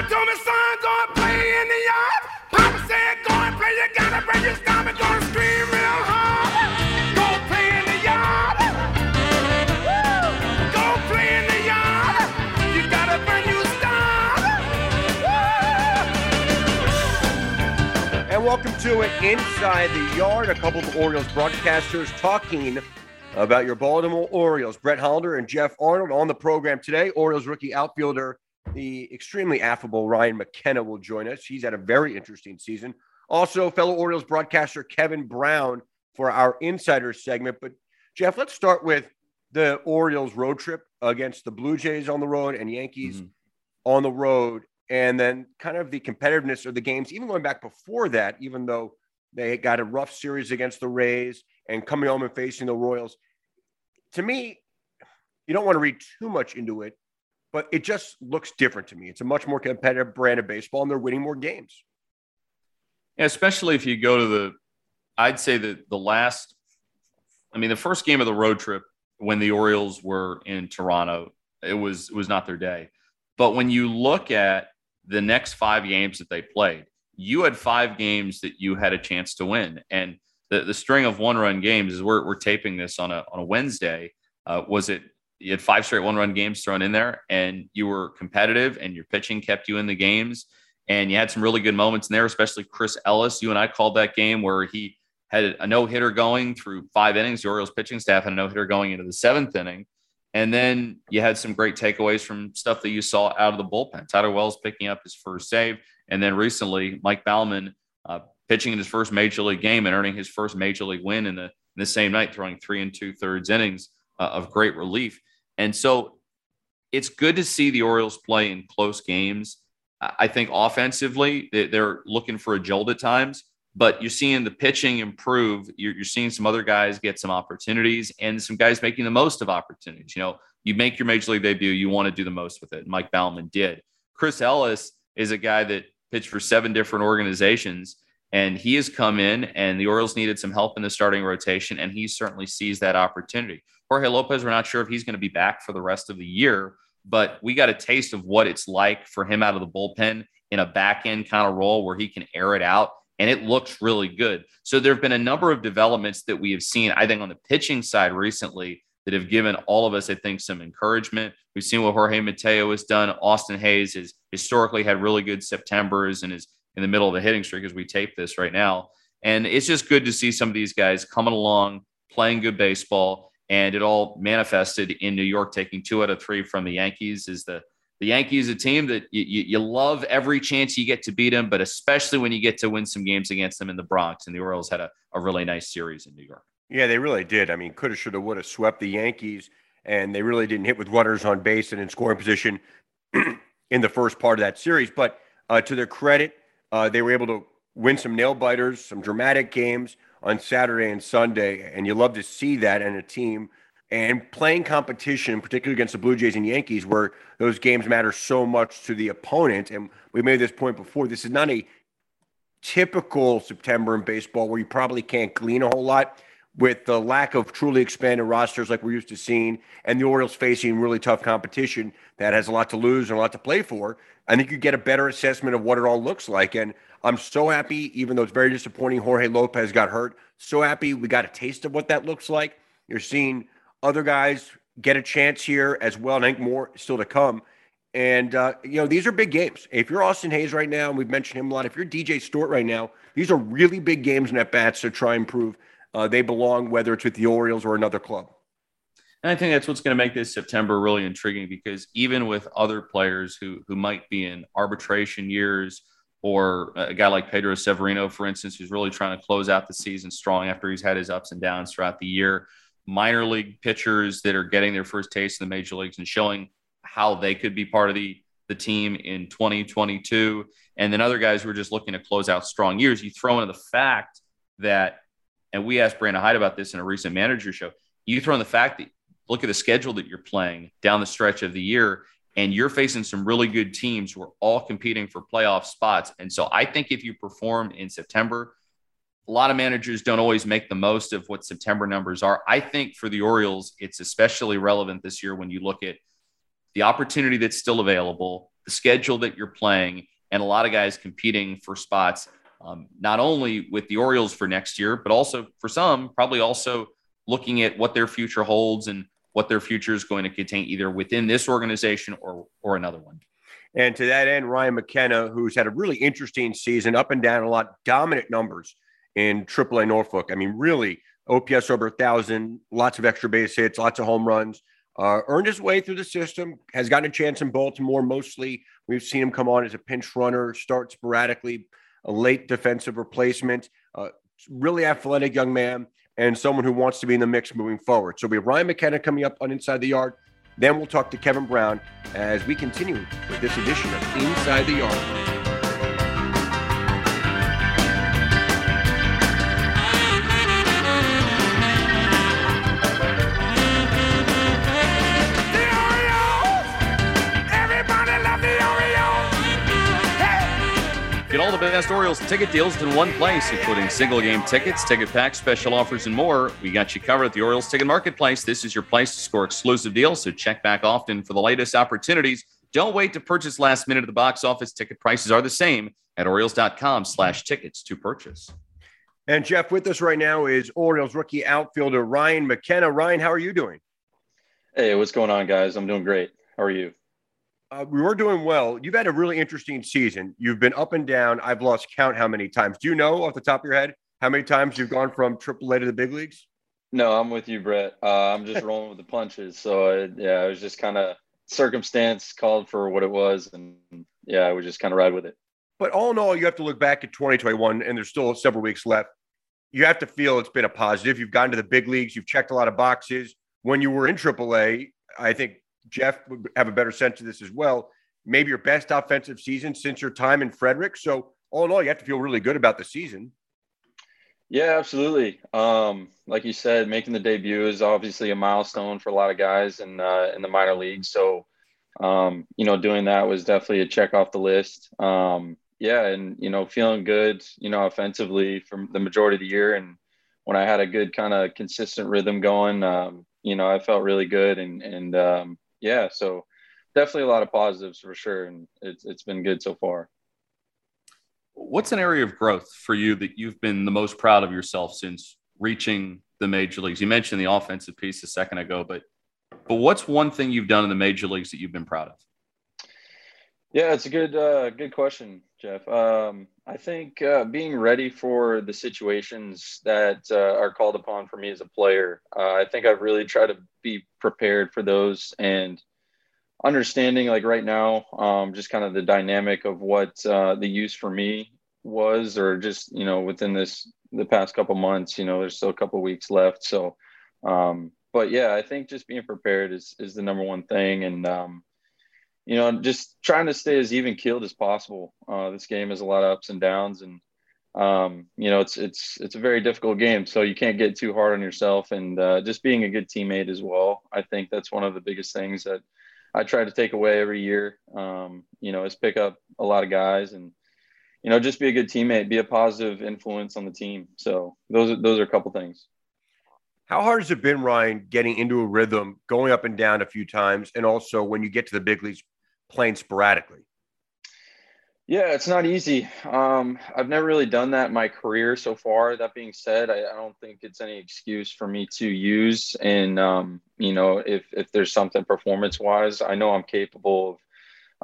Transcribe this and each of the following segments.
And. And welcome to it Inside the Yard. A couple of Orioles broadcasters talking about your Baltimore Orioles. Brett Hollander and Geoff Arnold on the program today. Orioles rookie outfielder, the extremely affable Ryan McKenna will join us. He's had a very interesting season. Also, fellow Orioles broadcaster Kevin Brown for our insider segment. But Geoff, let's start with the Orioles road trip against the Blue Jays on the road and Yankees Mm-hmm. on the road. And then kind of the competitiveness of the games, even going back before that, even though they got a rough series against the Rays and coming home and facing the Royals. To me, you don't want to read too much into it, but it just looks different to me. It's a much more competitive brand of baseball, and they're winning more games. Especially if you go to the, I'd say that the last, I mean, the first game of the road trip when the Orioles were in Toronto, it was it was not their day. But when you look at the next five games that they played, you had five games that you had a chance to win, and the, the string of one run games is we're, we're taping this on a on a Wednesday. Uh, was it you had five straight one run games thrown in there, and you were competitive, and your pitching kept you in the games and you had some really good moments in there, especially Chris Ellis. You and I called that game where he had a no hitter going through five innings. The Orioles pitching staff had a no hitter going into the seventh inning. And then you had some great takeaways from stuff that you saw out of the bullpen. Tyler Wells picking up his first save. And then recently, Mike Baumann uh, pitching in his first major league game and earning his first major league win in the, in the same night, throwing three and two thirds innings uh, of great relief. And so it's good to see the Orioles play in close games. I think offensively, they- they're looking for a jolt at times, but you're seeing the pitching improve. You're, you're seeing some other guys get some opportunities and some guys making the most of opportunities. You know, you make your major league debut, you want to do the most with it. Mike Baumann did. Chris Ellis is a guy that pitched for seven different organizations, and he has come in, and the Orioles needed some help in the starting rotation, and he certainly sees that opportunity. Jorge Lopez, we're not sure if he's going to be back for the rest of the year but we got a taste of what it's like for him out of the bullpen in a back end kind of role where he can air it out. And it looks really good. So there have been a number of developments that we have seen, I think, on the pitching side recently that have given all of us, I think, some encouragement. We've seen what Jorge Mateo has done. Austin Hays has historically had really good Septembers and is in the middle of a hitting streak as we tape this right now. And it's just good to see some of these guys coming along, playing good baseball and it all manifested in New York, taking two out of three from the Yankees. Is the the Yankees a team that you, you, you, love every chance you get to beat them, but especially when you get to win some games against them in the Bronx. And the Orioles had a, a really nice series in New York. Yeah, they really did. I mean, could have, should have, would have swept the Yankees, and they really didn't hit with runners on base and in scoring position in the first part of that series. But uh, to their credit, uh, they were able to win some nail biters, some dramatic games on Saturday and Sunday, and you love to see that in a team and playing competition, particularly against the Blue Jays and Yankees, where those games matter so much to the opponent. And we made this point before. This is not a typical September in baseball where you probably can't glean a whole lot with the lack of truly expanded rosters like we're used to seeing, and the Orioles facing really tough competition that has a lot to lose and a lot to play for. I think you get a better assessment of what it all looks like. And I'm so happy, even though it's very disappointing, Jorge Lopez got hurt. So happy we got a taste of what that looks like. You're seeing other guys get a chance here as well, and I think more still to come. And uh, you know, these are big games. If you're Austin Hays right now, and we've mentioned him a lot. If you're DJ Stewart right now, these are really big games and at bats to try and prove uh, they belong, whether it's with the Orioles or another club. And I think that's what's going to make this September really intriguing because even with other players who who might be in arbitration years, or a guy like Pedro Severino, for instance, who's really trying to close out the season strong after he's had his ups and downs throughout the year. Minor league pitchers that are getting their first taste in the major leagues and showing how they could be part of the the team in 2022, and then other guys who are just looking to close out strong years. You throw in the fact that, and we asked Brandon Hyde about this in a recent manager show. You throw in the fact that look at the schedule that you're playing down the stretch of the year and you're facing some really good teams who are all competing for playoff spots. And so I think if you perform in September, a lot of managers don't always make the most of what September numbers are. I think for the Orioles, it's especially relevant this year when you look at the opportunity that's still available, the schedule that you're playing, and a lot of guys competing for spots, um, not only with the Orioles for next year, but also for some, probably also looking at what their future holds and what their future is going to contain, either within this organization or or another one. And to that end, Ryan McKenna, who's had a really interesting season, up and down a lot, dominant numbers in AAA Norfolk. I mean, really, OPS over a thousand, lots of extra base hits, lots of home runs. Uh, earned his way through the system, has gotten a chance in Baltimore mostly. We've seen him come on as a pinch runner, start sporadically, a late defensive replacement. Uh, really athletic young man and someone who wants to be in the mix moving forward. So we have Ryan McKenna coming up on Inside the Yard. Then we'll talk to Kevin Brown as we continue with this edition of Inside the Yard. Get best Orioles ticket deals in one place, including single game tickets, ticket packs, special offers, and more. We got you covered at the Orioles Ticket Marketplace. This is your place to score exclusive deals, so check back often for the latest opportunities. Don't wait to purchase last minute at the box office. Ticket prices are the same at Orioles.com slash tickets to purchase. And Geoff, with us right now is Orioles rookie outfielder Ryan McKenna. Ryan, how are you doing? Hey, what's going on, guys? I'm doing great. How are you? Uh, we were doing well. You've had a really interesting season. You've been up and down. I've lost count how many times. Do you know off the top of your head how many times you've gone from AAA to the big leagues? No, I'm with you, Brett. Uh, I'm just rolling with the punches. So uh, yeah, it was just kind of circumstance called for what it was, and yeah, I would just kind of ride with it. But all in all, you have to look back at 2021, and there's still several weeks left. You have to feel it's been a positive. You've gotten to the big leagues. You've checked a lot of boxes. When you were in AAA, I think Geoff would have a better sense of this as well. Maybe your best offensive season since your time in Frederick. So all in all, you have to feel really good about the season. Yeah, absolutely. Um, like you said, making the debut is obviously a milestone for a lot of guys in uh, in the minor leagues. So, um, you know, doing that was definitely a check off the list. Um, yeah, and you know, feeling good, you know, offensively from the majority of the year, and when I had a good kind of consistent rhythm going, um, you know, I felt really good, and and um, yeah, so definitely a lot of positives for sure, and it's it's been good so far. What's an area of growth for you that you've been the most proud of yourself since reaching the major leagues? You mentioned the offensive piece a second ago, but but what's one thing you've done in the major leagues that you've been proud of? Yeah, it's a good uh, good question, Geoff. Um, I think uh, being ready for the situations that uh, are called upon for me as a player. Uh, I think I've really tried to be prepared for those and understanding, like right now, um, just kind of the dynamic of what uh, the use for me was, or just you know within this the past couple months. You know, there's still a couple weeks left, so. Um, but yeah, I think just being prepared is is the number one thing, and um, you know, just trying to stay as even keeled as possible. Uh, this game has a lot of ups and downs, and um, you know, it's it's it's a very difficult game, so you can't get too hard on yourself. And uh, just being a good teammate as well, I think that's one of the biggest things that I try to take away every year. Um, you know, is pick up a lot of guys and you know just be a good teammate, be a positive influence on the team. So those are those are a couple things. How hard has it been, Ryan, getting into a rhythm, going up and down a few times, and also when you get to the big leagues, playing sporadically? Yeah, it's not easy. Um, I've never really done that in my career so far. That being said, I, I don't think it's any excuse for me to use. And um, you know, if if there's something performance wise, I know I'm capable of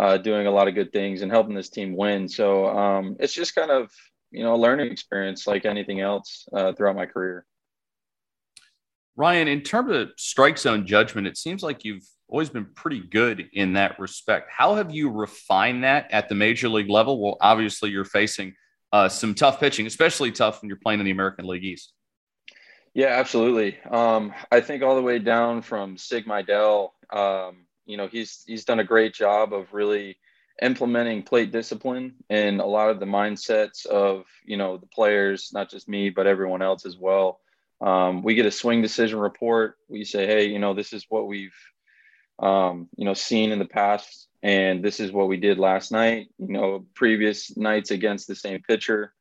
uh, doing a lot of good things and helping this team win. So um, it's just kind of you know a learning experience like anything else uh, throughout my career. Ryan, in terms of strike zone judgment, it seems like you've always been pretty good in that respect. How have you refined that at the major league level? Well, obviously, you're facing uh, some tough pitching, especially tough when you're playing in the American League East. Yeah, absolutely. Um, I think all the way down from Sig Mejdal, um, you know, he's he's done a great job of really implementing plate discipline and a lot of the mindsets of you know the players, not just me but everyone else as well. Um, we get a swing decision report. We say, hey, you know, this is what we've um, you know, seen in the past. And this is what we did last night, you know, previous nights against the same pitcher,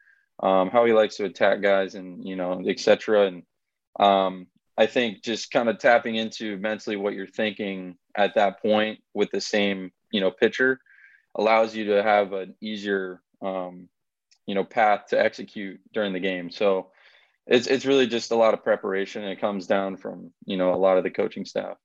um, how he likes to attack guys and, you know, etc. And um, I think just kind of tapping into mentally what you're thinking at that point with the same, you know, pitcher allows you to have an easier, um, you know, path to execute during the game. So it's it's really just a lot of preparation. And it comes down from you know a lot of the coaching staff.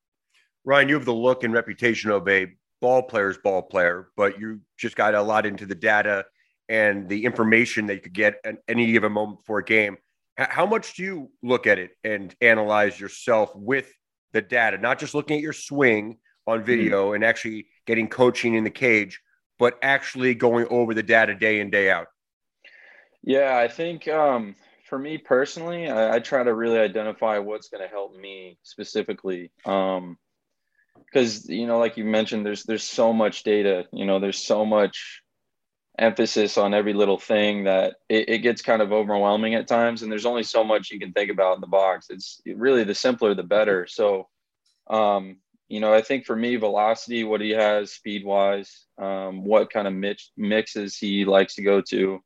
Ryan, you have the look and reputation of a ball player's ball player, but you just got a lot into the data and the information that you could get at any given moment for a game. How much do you look at it and analyze yourself with the data, not just looking at your swing on mm-hmm. video mm-hmm. and actually getting coaching in the cage, but actually going over the data day in, day out? Yeah, I think um, for me personally, I, I, try to really identify what's going to help me specifically. Um, because you know, like you mentioned, there's there's so much data. You know, there's so much emphasis on every little thing that it, it, gets kind of overwhelming at times and there's only so much you can think about in the box it's really the simpler the better so um, you know i think for me velocity what he has speed wise um, what kind of mix, mixes he likes to go to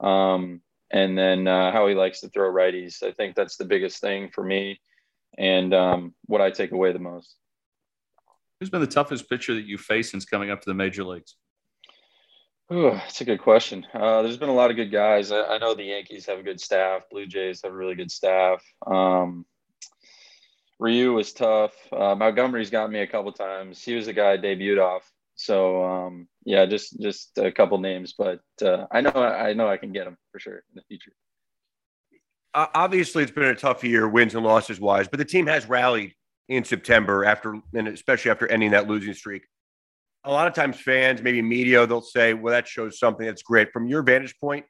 um, and then uh, how he likes to throw righties i think that's the biggest thing for me and um, what i take away the most who's been the toughest pitcher that you face since coming up to the major leagues Ooh, that's a good question. Uh, there's been a lot of good guys. I, I, know the Yankees have a good staff. Blue Jays have a really good staff. Um, Ryu was tough. Uh, Montgomery's got me a couple times. He was the guy I debuted off. So um, yeah, just just a couple names, but uh, I know I know I can get them for sure in the future. Uh, obviously, it's been a tough year, wins and losses wise, but the team has rallied in September after, and especially after ending that losing streak a lot of times fans, maybe media, they'll say, well, that shows something that's great. From your vantage point,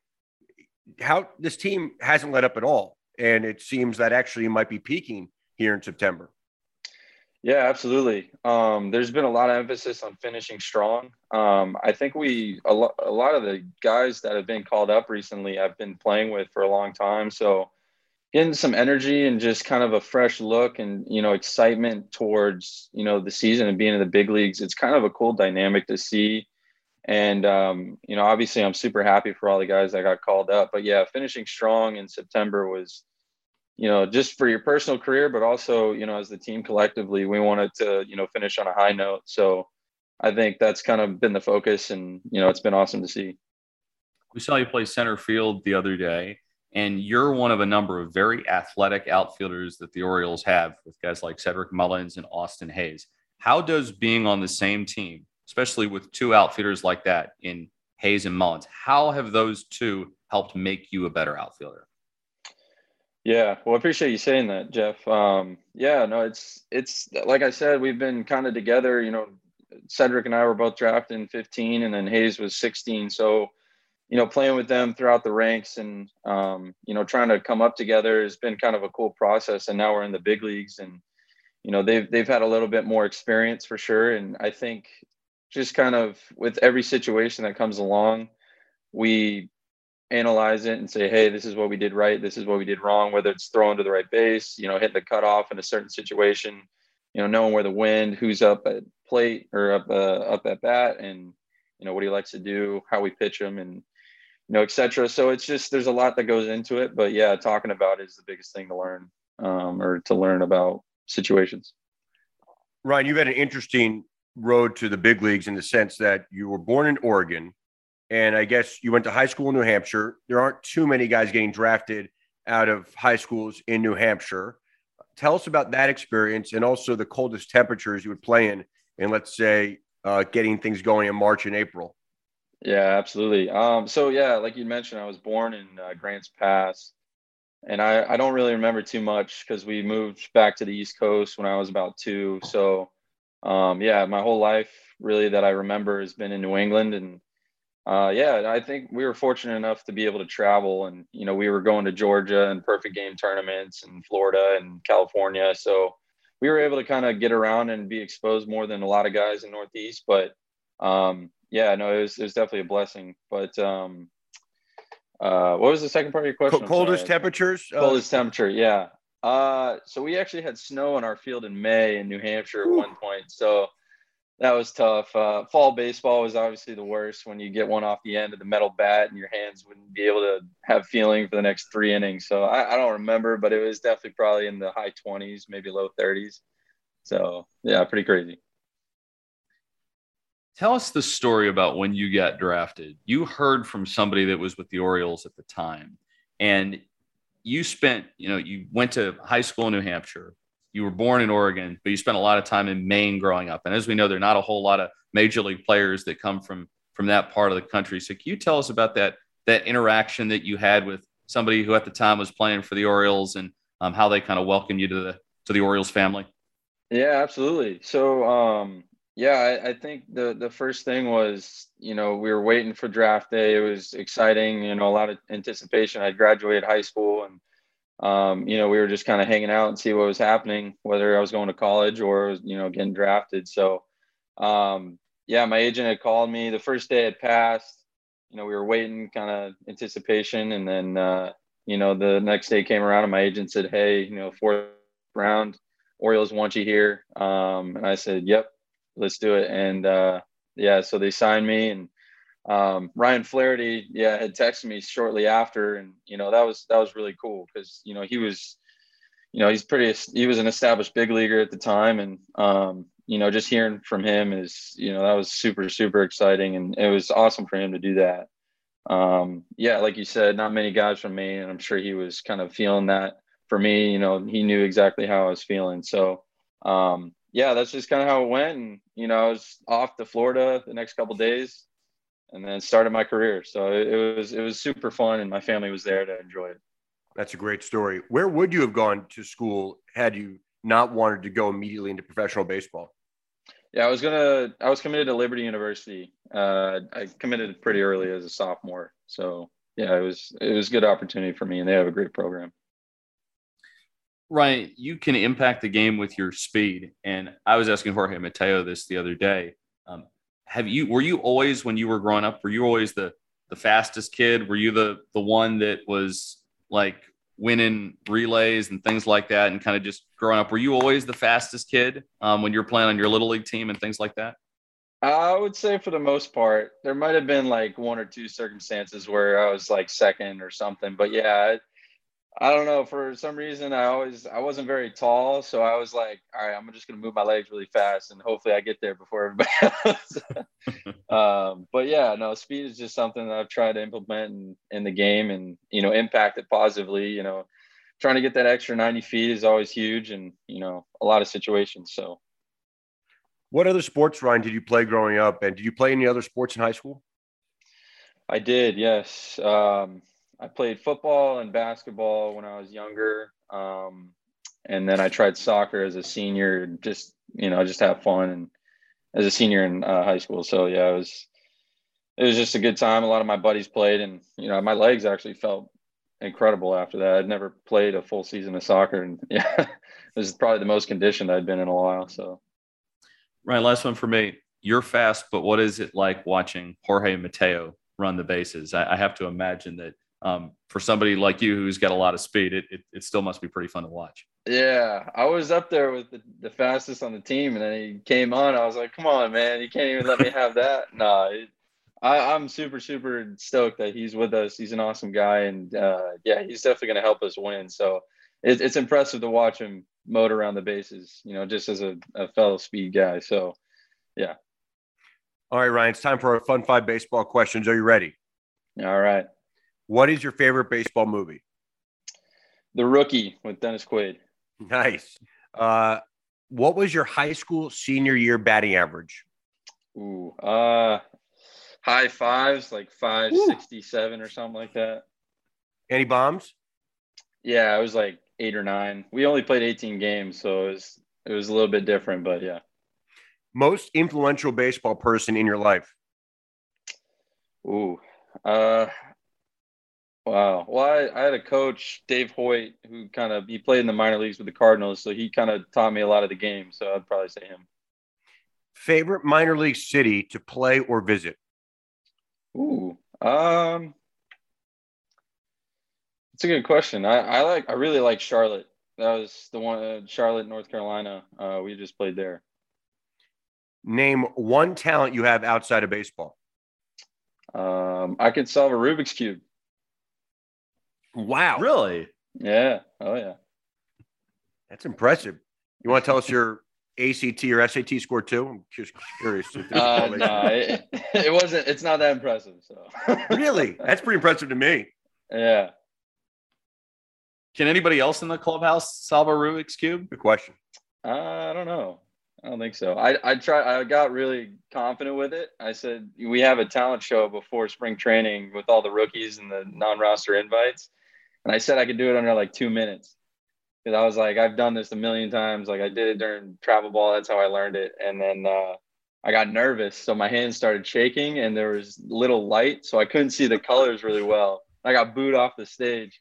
how this team hasn't let up at all. And it seems that actually might be peaking here in September. Yeah, absolutely. Um, there's been a lot of emphasis on finishing strong. Um, I think we, a, lo- a lot of the guys that have been called up recently, I've been playing with for a long time. So getting some energy and just kind of a fresh look and you know excitement towards you know the season and being in the big leagues. It's kind of a cool dynamic to see. And um, you know obviously i'm super happy for all the guys that got called up. But yeah finishing strong in september was you know just for your personal career but also you know as the team collectively we wanted to you know finish on a high note. So i think that's kind of been the focus and you know it's been awesome to see. We saw you play center field the other day and you're one of a number of very athletic outfielders that the Orioles have with guys like Cedric Mullins and Austin Hays. How does being on the same team, especially with two outfielders like that in Hays and Mullins, how have those two helped make you a better outfielder? Yeah, well, I appreciate you saying that, Geoff. Um, yeah, no, it's it's like I said, we've been kind of together. You know, Cedric and I were both drafted in 15, and then Hays was 16. So you know, playing with them throughout the ranks and, um, you know, trying to come up together has been kind of a cool process. And now we're in the big leagues and, you know, they've, they've had a little bit more experience for sure. And I think just kind of with every situation that comes along, we analyze it and say, Hey, this is what we did right. This is what we did wrong, whether it's throwing to the right base, you know, hitting the cutoff in a certain situation, you know, knowing where the wind, who's up at plate or up, uh, up at bat and, you know, what he likes to do, how we pitch him and, you know, etc. So it's just there's a lot that goes into it, but yeah, talking about is the biggest thing to learn um, or to learn about situations. Ryan, you've had an interesting road to the big leagues in the sense that you were born in Oregon, and I guess you went to high school in New Hampshire. There aren't too many guys getting drafted out of high schools in New Hampshire. Tell us about that experience and also the coldest temperatures you would play in, and let's say uh, getting things going in March and April. Yeah, absolutely. Um, so yeah, like you mentioned, I was born in uh, Grants Pass, and I, I don't really remember too much because we moved back to the East Coast when I was about two. So um, yeah, my whole life really that I remember has been in New England, and uh, yeah, I think we were fortunate enough to be able to travel, and you know we were going to Georgia and perfect game tournaments, and Florida and California, so we were able to kind of get around and be exposed more than a lot of guys in Northeast, but um, yeah, no, it was, it was definitely a blessing. But um, uh, what was the second part of your question? Coldest temperatures. Uh, coldest temperature. Yeah. Uh, so we actually had snow in our field in May in New Hampshire at one point. So that was tough. Uh, fall baseball was obviously the worst when you get one off the end of the metal bat and your hands wouldn't be able to have feeling for the next three innings. So I, I don't remember, but it was definitely probably in the high 20s, maybe low 30s. So yeah, pretty crazy tell us the story about when you got drafted. You heard from somebody that was with the Orioles at the time, and you spent, you know, you went to high school in New Hampshire. You were born in Oregon, but you spent a lot of time in Maine growing up. And as we know, there are not a whole lot of major league players that come from from that part of the country. So can you tell us about that that interaction that you had with somebody who at the time was playing for the Orioles and um, how they kind of welcomed you to the to the Orioles family? Yeah, absolutely. So, um, yeah, I, I, think the the first thing was, you know, we were waiting for draft day. It was exciting, you know, a lot of anticipation. I graduated high school, and um, you know, we were just kind of hanging out and see what was happening, whether I was going to college or you know getting drafted. So, um, yeah, my agent had called me the first day had passed. You know, we were waiting, kind of anticipation, and then uh, you know the next day came around, and my agent said, "Hey, you know, fourth round, Orioles want you here," um, and I said, "Yep." Let's do it. And uh, yeah, so they signed me and um, Ryan Flaherty, yeah, had texted me shortly after, and you know that was that was really cool because you know he was, you know, he's pretty he was an established big leaguer at the time, and um, you know just hearing from him is you know that was super super exciting, and it was awesome for him to do that. Um, yeah, like you said, not many guys from Maine, and I'm sure he was kind of feeling that for me. You know, he knew exactly how I was feeling, so um, yeah, that's just kind of how it went. And, you know, I was off to Florida the next couple days and then started my career. So it, it, was, it was super fun and my family was there to enjoy it. That's a great story. Where would you have gone to school had you not wanted to go immediately into professional baseball? Yeah, I was gonna. I was committed to Liberty University. Uh, I committed pretty early as a sophomore, so yeah, it was it was a good opportunity for me, and they have a great program. Ryan, you can impact the game with your speed. And I was asking Jorge Mateo this the other day. Um, have you were you always when you were growing up, were you always the the fastest kid? Were you the the one that was like winning relays and things like that and kind of just growing up? Were you always the fastest kid um, when you're playing on your little league team and things like that? I would say for the most part, there might have been like one or two circumstances where I was like second or something, but yeah, I don't know. For some reason, I always I wasn't very tall, so I was like, all right, I'm just gonna move my legs really fast, and hopefully I get there before everybody else. um, but yeah, no, speed is just something that I've tried to implement in, in the game, and you know, impact it positively. You know, trying to get that extra 90 feet is always huge, and you know, a lot of situations. So, what other sports, Ryan, did you play growing up, and did you play any other sports in high school? I did, yes. Um, I played football and basketball when I was younger. Um, and then I tried soccer as a senior, just, you know, just have fun and as a senior in uh, high school. So yeah, it was, it was just a good time. A lot of my buddies played and, you know, my legs actually felt incredible after that. I'd never played a full season of soccer and yeah, this is probably the most conditioned I'd been in a while. So. Right. Last one for me. You're fast, but what is it like watching Jorge Mateo run the bases? I, I have to imagine that um, for somebody like you who's got a lot of speed, it, it, it still must be pretty fun to watch. Yeah, I was up there with the, the, fastest on the team, and then he came on. I was like, "Come on, man! You can't even let me have that." no, nah, I, am super super stoked that he's with us. He's an awesome guy, and uh, yeah, he's definitely going to help us win. So it, it's impressive to watch him motor around the bases. You know, just as a, a fellow speed guy. So yeah. All right, Ryan. It's time for our fun five baseball questions. Are you ready? All right. What is your favorite baseball movie? The Rookie with Dennis Quaid. Nice. Uh, what was your high school senior year batting average? Ooh, uh, high fives, like five sixty seven or something like that. Any bombs? Yeah, it was like eight or nine. We only played eighteen games, so it was it was a little bit different, but yeah. Most influential baseball person in your life? Ooh, uh, Wow. Well, I, I, had a coach, Dave Hoyt, who kind of he played in the minor leagues with the Cardinals, so he kind of taught me a lot of the game. So I'd probably say him. Favorite minor league city to play or visit? Ooh, um, it's a good question. I, I like I really like Charlotte. That was the one, uh, Charlotte, North Carolina. Uh, we just played there. Name one talent you have outside of baseball. Um, I can solve a Rubik's cube. Wow. Really? Yeah. Oh yeah. That's impressive. You want to tell us your ACT or SAT score too? I'm just curious. if there's Uh, no, it, it wasn't. It's not that impressive. So Really? That's pretty impressive to me. yeah. Can anybody else in the clubhouse solve a Rubik's cube? Good question. Uh, I don't know. I don't think so. I I try. I got really confident with it. I said we have a talent show before spring training with all the rookies and the non-roster invites, and I said I could do it under like two minutes because I was like, I've done this a million times. Like I did it during travel ball. That's how I learned it. And then uh, I got nervous, so my hands started shaking, and there was little light, so I couldn't see the colors really well. I got booed off the stage.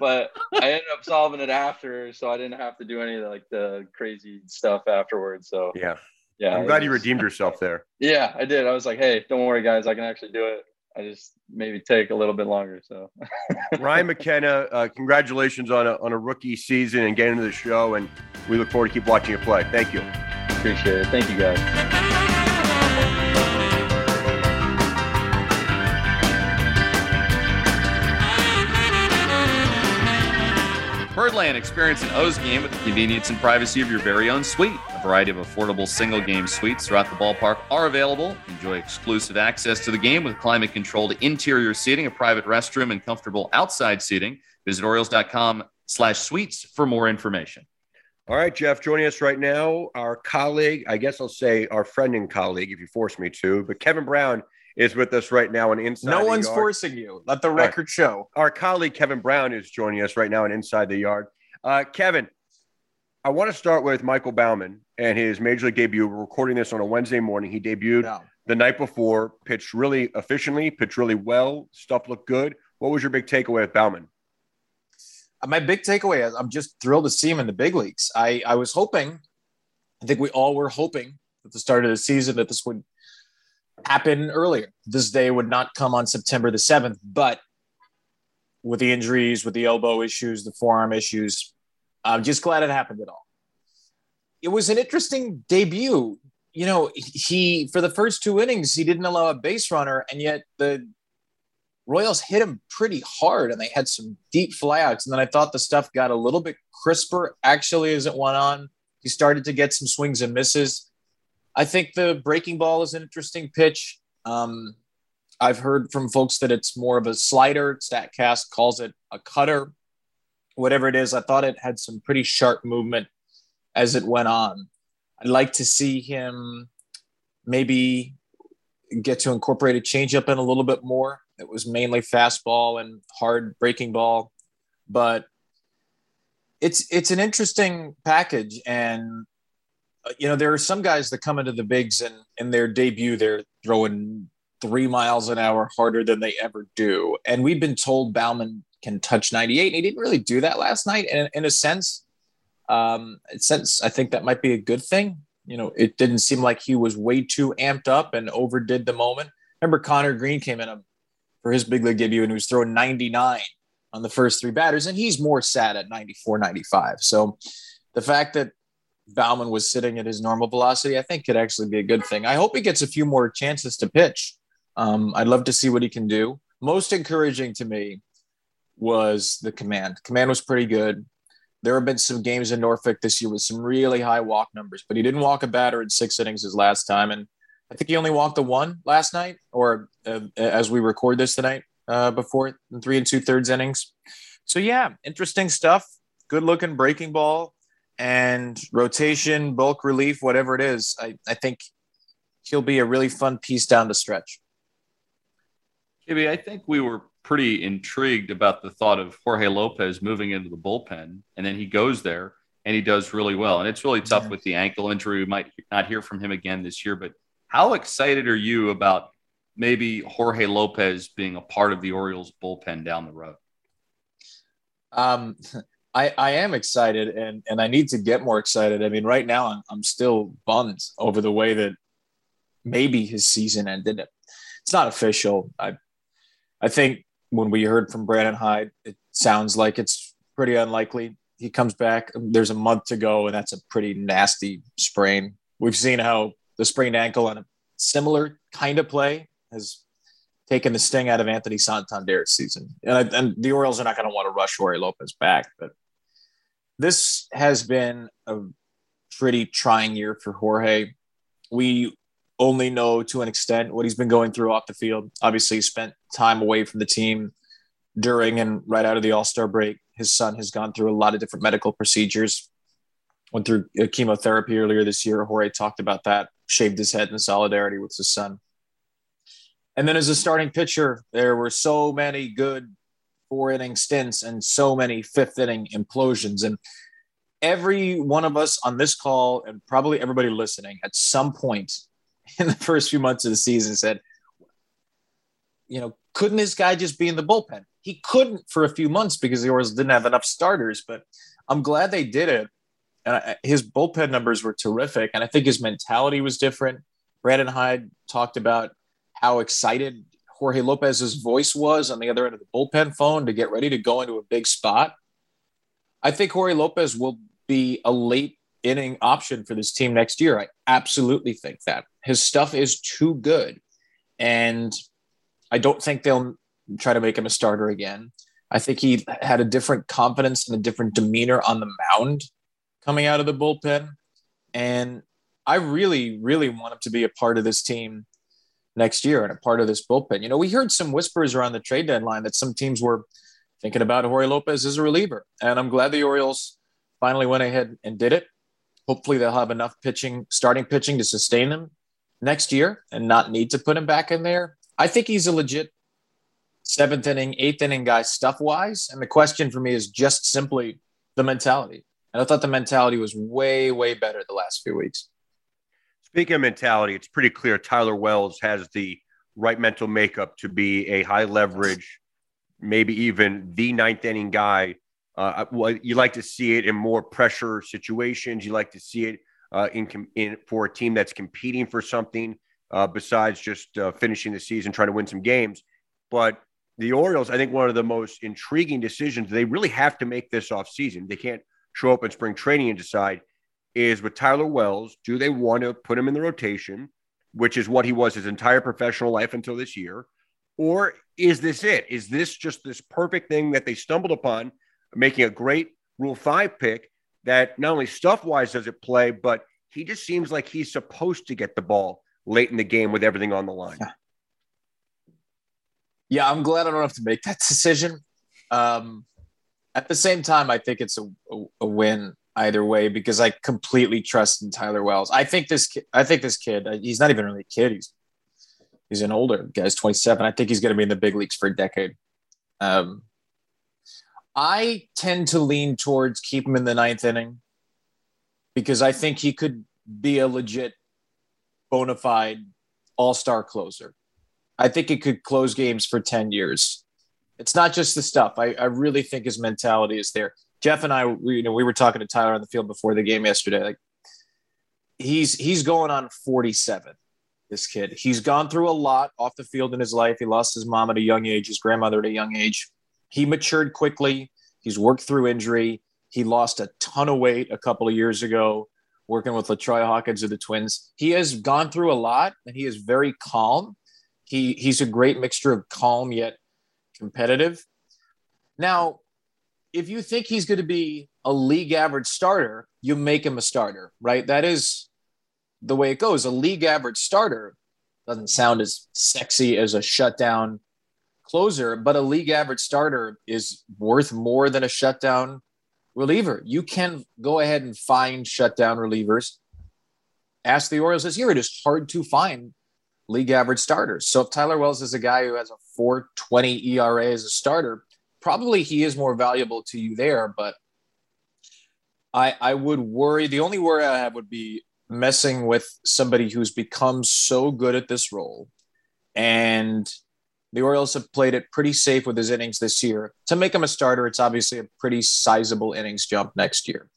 But I ended up solving it after, so I didn't have to do any of like the crazy stuff afterwards. So Yeah. yeah, I'm glad you redeemed yourself there. Yeah, I did. I was like, hey, don't worry, guys, I can actually do it. I just maybe take a little bit longer. So Ryan McKenna, uh, congratulations on a, on a rookie season and getting to the show. And we look forward to keep watching you play. Thank you. appreciate it. Thank you, guys. Birdland, experience an O's game with the convenience and privacy of your very own suite. A variety of affordable single game suites throughout the ballpark are available. Enjoy exclusive access to the game with climate controlled interior seating, a private restroom, and comfortable outside seating. Visit Orioles.com slash suites for more information. All right, Geoff, joining us right now, our colleague, I guess I'll say our friend and colleague, if you force me to, but Kevin Brown is with us right now on Inside No one's Yard. forcing you. Let the record show. Our colleague Kevin Brown is joining us right now on Inside the Yard. Uh, Kevin, I want to start with Michael Baumann and his major league debut. We're recording this on a Wednesday morning. He debuted Yeah. the night before, pitched really efficiently, pitched really well. Stuff looked good. What was your big takeaway with Baumann? Uh, My big takeaway is I'm just thrilled to see him in the big leagues. I, I was hoping, I think we all were hoping at the start of the season that this would happen earlier. This day would not come on September the 7th, but with the injuries, with the elbow issues, the forearm issues, I'm just glad it happened at all. It was an interesting debut. You know, he, for the first two innings, he didn't allow a base runner, and yet the Royals hit him pretty hard and they had some deep flyouts. And then I thought the stuff got a little bit crisper actually as it went on. He started to get some swings and misses. I think the breaking ball is an interesting pitch. Um, I've heard from folks that it's more of a slider. StatCast calls it a cutter. Whatever it is, I thought it had some pretty sharp movement as it went on. I'd like to see him maybe get to incorporate a changeup in a little bit more. It was mainly fastball and hard breaking ball, but it's it's an interesting package. And you know, there are some guys that come into the bigs and in their debut they're throwing three miles an hour harder than they ever do. And we've been told Baumann can touch 98, and he didn't really do that last night. And in a sense, um, sense, I think that might be a good thing. You know, it didn't seem like he was way too amped up and overdid the moment. Remember, Conner Greene came in um, for his big league debut and he was throwing 99 on the first three batters, and he's more sat at 94, 95. So the fact that Baumann was sitting at his normal velocity, I think could actually be a good thing. I hope he gets a few more chances to pitch. Um, I'd love to see what he can do. Most encouraging to me was the command. Command was pretty good. There have been some games in Norfolk this year with some really high walk numbers, but he didn't walk a batter in six innings his last time. And I think he only walked the one last night, or uh, as we record this tonight, uh, before in three and two thirds innings. So, yeah, interesting stuff. Good looking breaking ball and rotation, bulk relief, whatever it is. I, I think he'll be a really fun piece down the stretch. JB, I think we were pretty intrigued about the thought of Jorge Lopez moving into the bullpen, and then he goes there and he does really well. And it's really tough Yeah. with the ankle injury. We might not hear from him again this year, but how excited are you about maybe Jorge Lopez being a part of the Orioles bullpen down the road? Um, I, I am excited and, and I need to get more excited. I mean, right now I'm, I'm still bummed over the way that maybe his season ended. It's not official. I, I think when we heard from Brandon Hyde, it sounds like it's pretty unlikely he comes back. There's a month to go, and that's a pretty nasty sprain. We've seen how the sprained ankle on a similar kind of play has taken the sting out of Anthony Santander's season. And, and the Orioles are not going to want to rush Jorge Lopez back, but this has been a pretty trying year for Jorge. We only know to an extent what he's been going through off the field. Obviously, he spent time away from the team during and right out of the All Star break. His son has gone through a lot of different medical procedures. Went through chemotherapy earlier this year. Jorge talked about that, shaved his head in solidarity with his son. And then as a starting pitcher, there were so many good four inning stints and so many fifth inning implosions. And every one of us on this call, and probably everybody listening, at some point in the first few months of the season said, you know, couldn't this guy just be in the bullpen? He couldn't for a few months because the Orioles didn't have enough starters, but I'm glad they did it. And I, his bullpen numbers were terrific. And I think his mentality was different. Brandon Hyde talked about how excited Jorge Lopez's voice was on the other end of the bullpen phone to get ready to go into a big spot. I think Jorge Lopez will be a late inning option for this team next year. I absolutely think that his stuff is too good. And I don't think they'll try to make him a starter again. I think he had a different confidence and a different demeanor on the mound coming out of the bullpen. And I really, really want him to be a part of this team next year and a part of this bullpen. You know, we heard some whispers around the trade deadline that some teams were thinking about Jorge Lopez as a reliever. And I'm glad the Orioles finally went ahead and did it. Hopefully, they'll have enough pitching, starting pitching to sustain them next year and not need to put him back in there. I think he's a legit seventh inning, eighth inning guy stuff wise. And the question for me is just simply the mentality. And I thought the mentality was way, way better the last few weeks. Speaking of mentality, it's pretty clear Tyler Wells has the right mental makeup to be a high leverage, maybe even the ninth inning guy. Uh, well, you like to see it in more pressure situations. You like to see it uh, in, in for a team that's competing for something uh, besides just uh, finishing the season, trying to win some games. But the Orioles, I think one of the most intriguing decisions they really have to make this offseason. They can't show up in spring training and decide is with Tyler Wells, do they want to put him in the rotation, which is what he was his entire professional life until this year? Or is this it? Is this just this perfect thing that they stumbled upon, making a great Rule 5 pick that not only stuff wise does it play, but he just seems like he's supposed to get the ball late in the game with everything on the line. Yeah, I'm glad I don't have to make that decision. Um, at the same time, I think it's a, a, a win either way because I completely trust in Tyler Wells. I think this kid, I think this kid, uh, he's not even really a kid. He's he's an older guy. He's 27. I think he's going to be in the big leagues for a decade. Um, I tend to lean towards keep him in the ninth inning because I think he could be a legit bona fide all star closer. I think he could close games for 10 years. It's not just the stuff. I, I really think his mentality is there. Geoff and I, we, you know, we were talking to Tyler on the field before the game yesterday. Like he's he's going on 47. This kid, he's gone through a lot off the field in his life. He lost his mom at a young age, his grandmother at a young age. He matured quickly. He's worked through injury. He lost a ton of weight a couple of years ago working with LaTroy Hawkins of the Twins. He has gone through a lot and he is very calm. He he's a great mixture of calm yet competitive. Now, if you think he's going to be a league average starter, you make him a starter, right? That is the way it goes. A league average starter doesn't sound as sexy as a shutdown closer, but a league average starter is worth more than a shutdown reliever. You can go ahead and find shutdown relievers. Ask the Orioles this year, it is hard to find league average starters. So if Tyler Wells is a guy who has a 420 ERA as a starter, probably he is more valuable to you there. But I I would worry. The only worry I have would be messing with somebody who's become so good at this role, and the Orioles have played it pretty safe with his innings this year. To make him a starter, it's obviously a pretty sizable innings jump next year.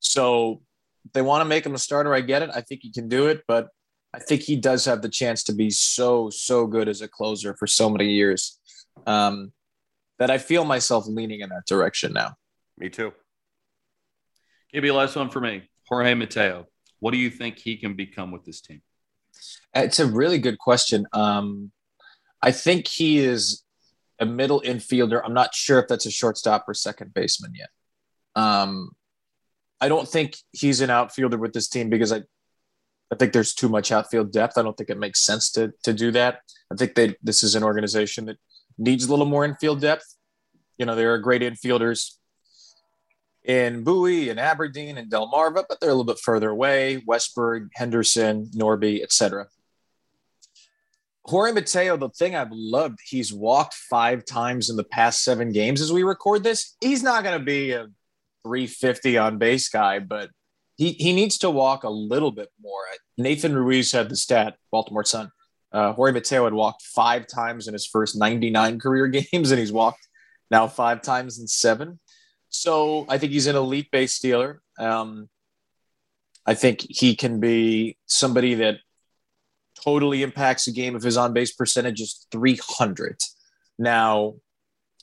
So if they want to make him a starter. I get it. I think he can do it, but I think he does have the chance to be so so good as a closer for so many years. Um, that I feel myself leaning in that direction now. Me too. Give Maybe last one for me. Jorge Mateo. What do you think he can become with this team? It's a really good question. Um, I think he is a middle infielder. I'm not sure if that's a shortstop or second baseman yet. Um, I don't think he's an outfielder with this team because I I think there's too much outfield depth. I don't think it makes sense to to do that. I think that this is an organization that needs a little more infield depth. You know, there are great infielders in Bowie and Aberdeen and Delmarva, but they're a little bit further away. Westburg, Henderson, Norby, etc. Jorge Mateo, the thing I've loved, he's walked five times in the past seven games as we record this. He's not going to be a 350 on base guy, but he, he needs to walk a little bit more. Nathan Ruiz had the stat, Baltimore Sun. Uh, Jorge Mateo had walked five times in his first 99 career games, and he's walked now five times in seven. So I think he's an elite base stealer. Um, I think he can be somebody that totally impacts the game if his on base percentage is 300. Now,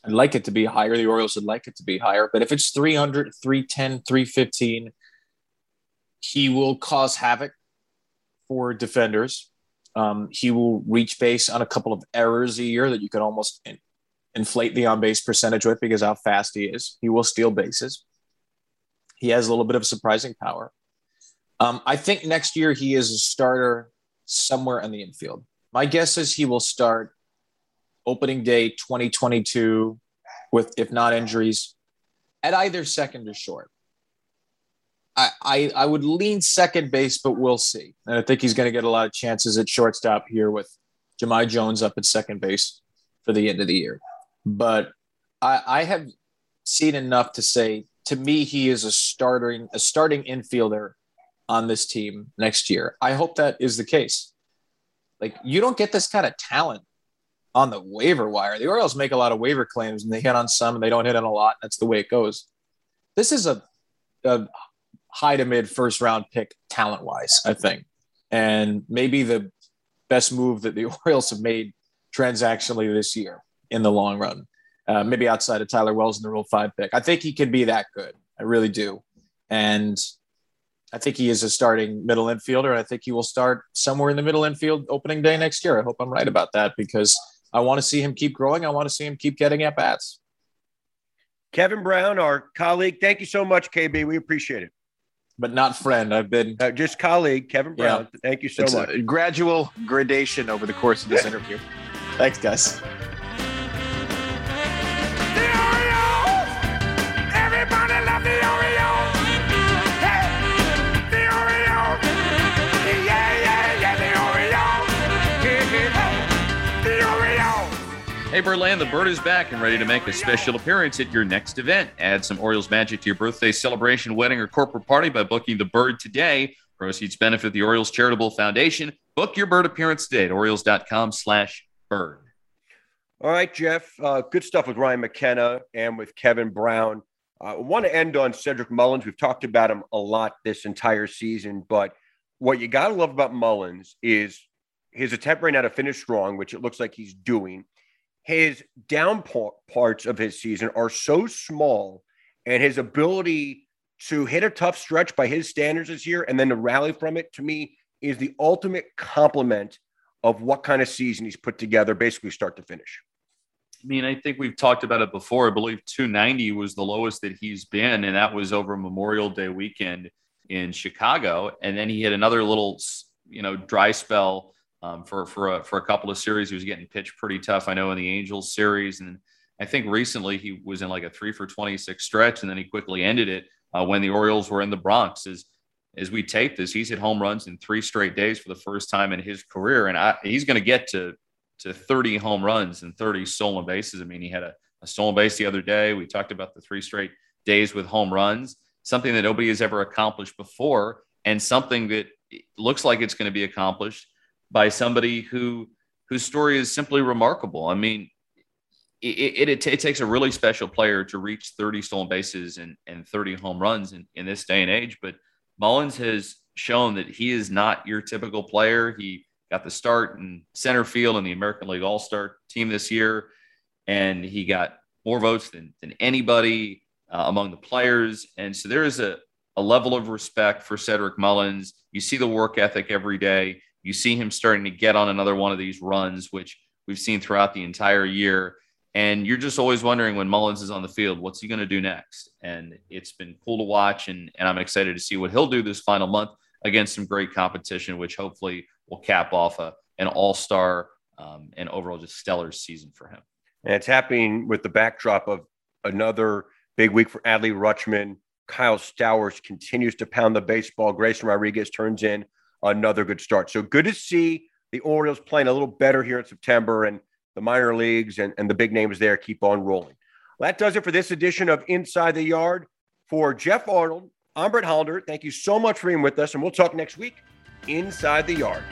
I'd like it to be higher. The Orioles would like it to be higher. But if it's 300, 310, 315, he will cause havoc for defenders. Um, he will reach base on a couple of errors a year that you can almost in, inflate the on base percentage with because how fast he is. He will steal bases. He has a little bit of surprising power. Um, I think next year he is a starter somewhere in the infield. My guess is he will start opening day 2022 with, if not injuries, at either second or short. I, I, would lean second base, but we'll see. And I think he's going to get a lot of chances at shortstop here with Jahmai Jones up at second base for the end of the year. But I, I have seen enough to say to me he is a starting a starting infielder on this team next year. I hope that is the case. Like you don't get this kind of talent on the waiver wire. The Orioles make a lot of waiver claims and they hit on some and they don't hit on a lot. That's the way it goes. This is a, a high to mid first round pick talent wise, I think. And maybe the best move that the Orioles have made transactionally this year in the long run. Uh, maybe outside of Tyler Wells in the Rule Five pick. I think he can be that good. I really do. And I think he is a starting middle infielder. I think he will start somewhere in the middle infield opening day next year. I hope I'm right about that because I want to see him keep growing. I want to see him keep getting at bats. Kevin Brown, our colleague, thank you so much, KB. We appreciate it. But not friend. I've been uh, just colleague, Kevin Brown. Yeah. Thank you so it's much. gradual gradation over the course of this interview. Thanks, guys. Hey, Birdland, the bird is back and ready to make a special appearance at your next event. Add some Orioles magic to your birthday celebration, wedding, or corporate party by booking the bird today. Proceeds benefit the Orioles Charitable Foundation. Book your bird appearance today at Orioles.com slash bird. All right, Geoff. Uh, good stuff with Ryan McKenna and with Kevin Brown. Uh, I want to end on Cedric Mullins. We've talked about him a lot this entire season, but what you got to love about Mullins is his attempt right now to finish strong, which it looks like he's doing – his down parts of his season are so small and his ability to hit a tough stretch by his standards this year and then to rally from it to me is the ultimate compliment of what kind of season he's put together basically start to finish I mean, I think we've talked about it before. I believe 290 was the lowest that he's been, and that was over Memorial Day weekend in Chicago. And then he had another little, you know, dry spell um, for for a, for a couple of series. He was getting pitched pretty tough. I know in the Angels series, and I think recently he was in like a three for twenty six stretch, and then he quickly ended it uh, when the Orioles were in the Bronx. As as we tape this, he's hit home runs in three straight days for the first time in his career, and I, he's going to get to to 30 home runs and 30 stolen bases. I mean, he had a, a stolen base the other day. We talked about the three straight days with home runs, something that nobody has ever accomplished before, and something that looks like it's going to be accomplished by somebody who whose story is simply remarkable. I mean, it, it, it, takes a really special player to reach 30 stolen bases and, and 30 home runs in, in this day and age. But Mullins has shown that he is not your typical player. He got the start in center field in the American League All Star team this year, and he got more votes than, than anybody uh, among the players. And so there is a, a level of respect for Cedric Mullins. You see the work ethic every day. You see him starting to get on another one of these runs, which we've seen throughout the entire year. And you're just always wondering when Mullins is on the field, what's he going to do next? And it's been cool to watch, and, and I'm excited to see what he'll do this final month against some great competition, which hopefully will cap off a, an all star um, and overall just stellar season for him. And it's happening with the backdrop of another big week for Adley Rutschman. Kyle Stowers continues to pound the baseball. Grayson Rodriguez turns in another good start. So good to see the Orioles playing a little better here in September and the minor leagues and, and the big names there keep on rolling. Well, that does it for this edition of Inside the Yard. For Geoff Arnold, I'm Brett Hollander. Thank you so much for being with us, and we'll talk next week inside the yard.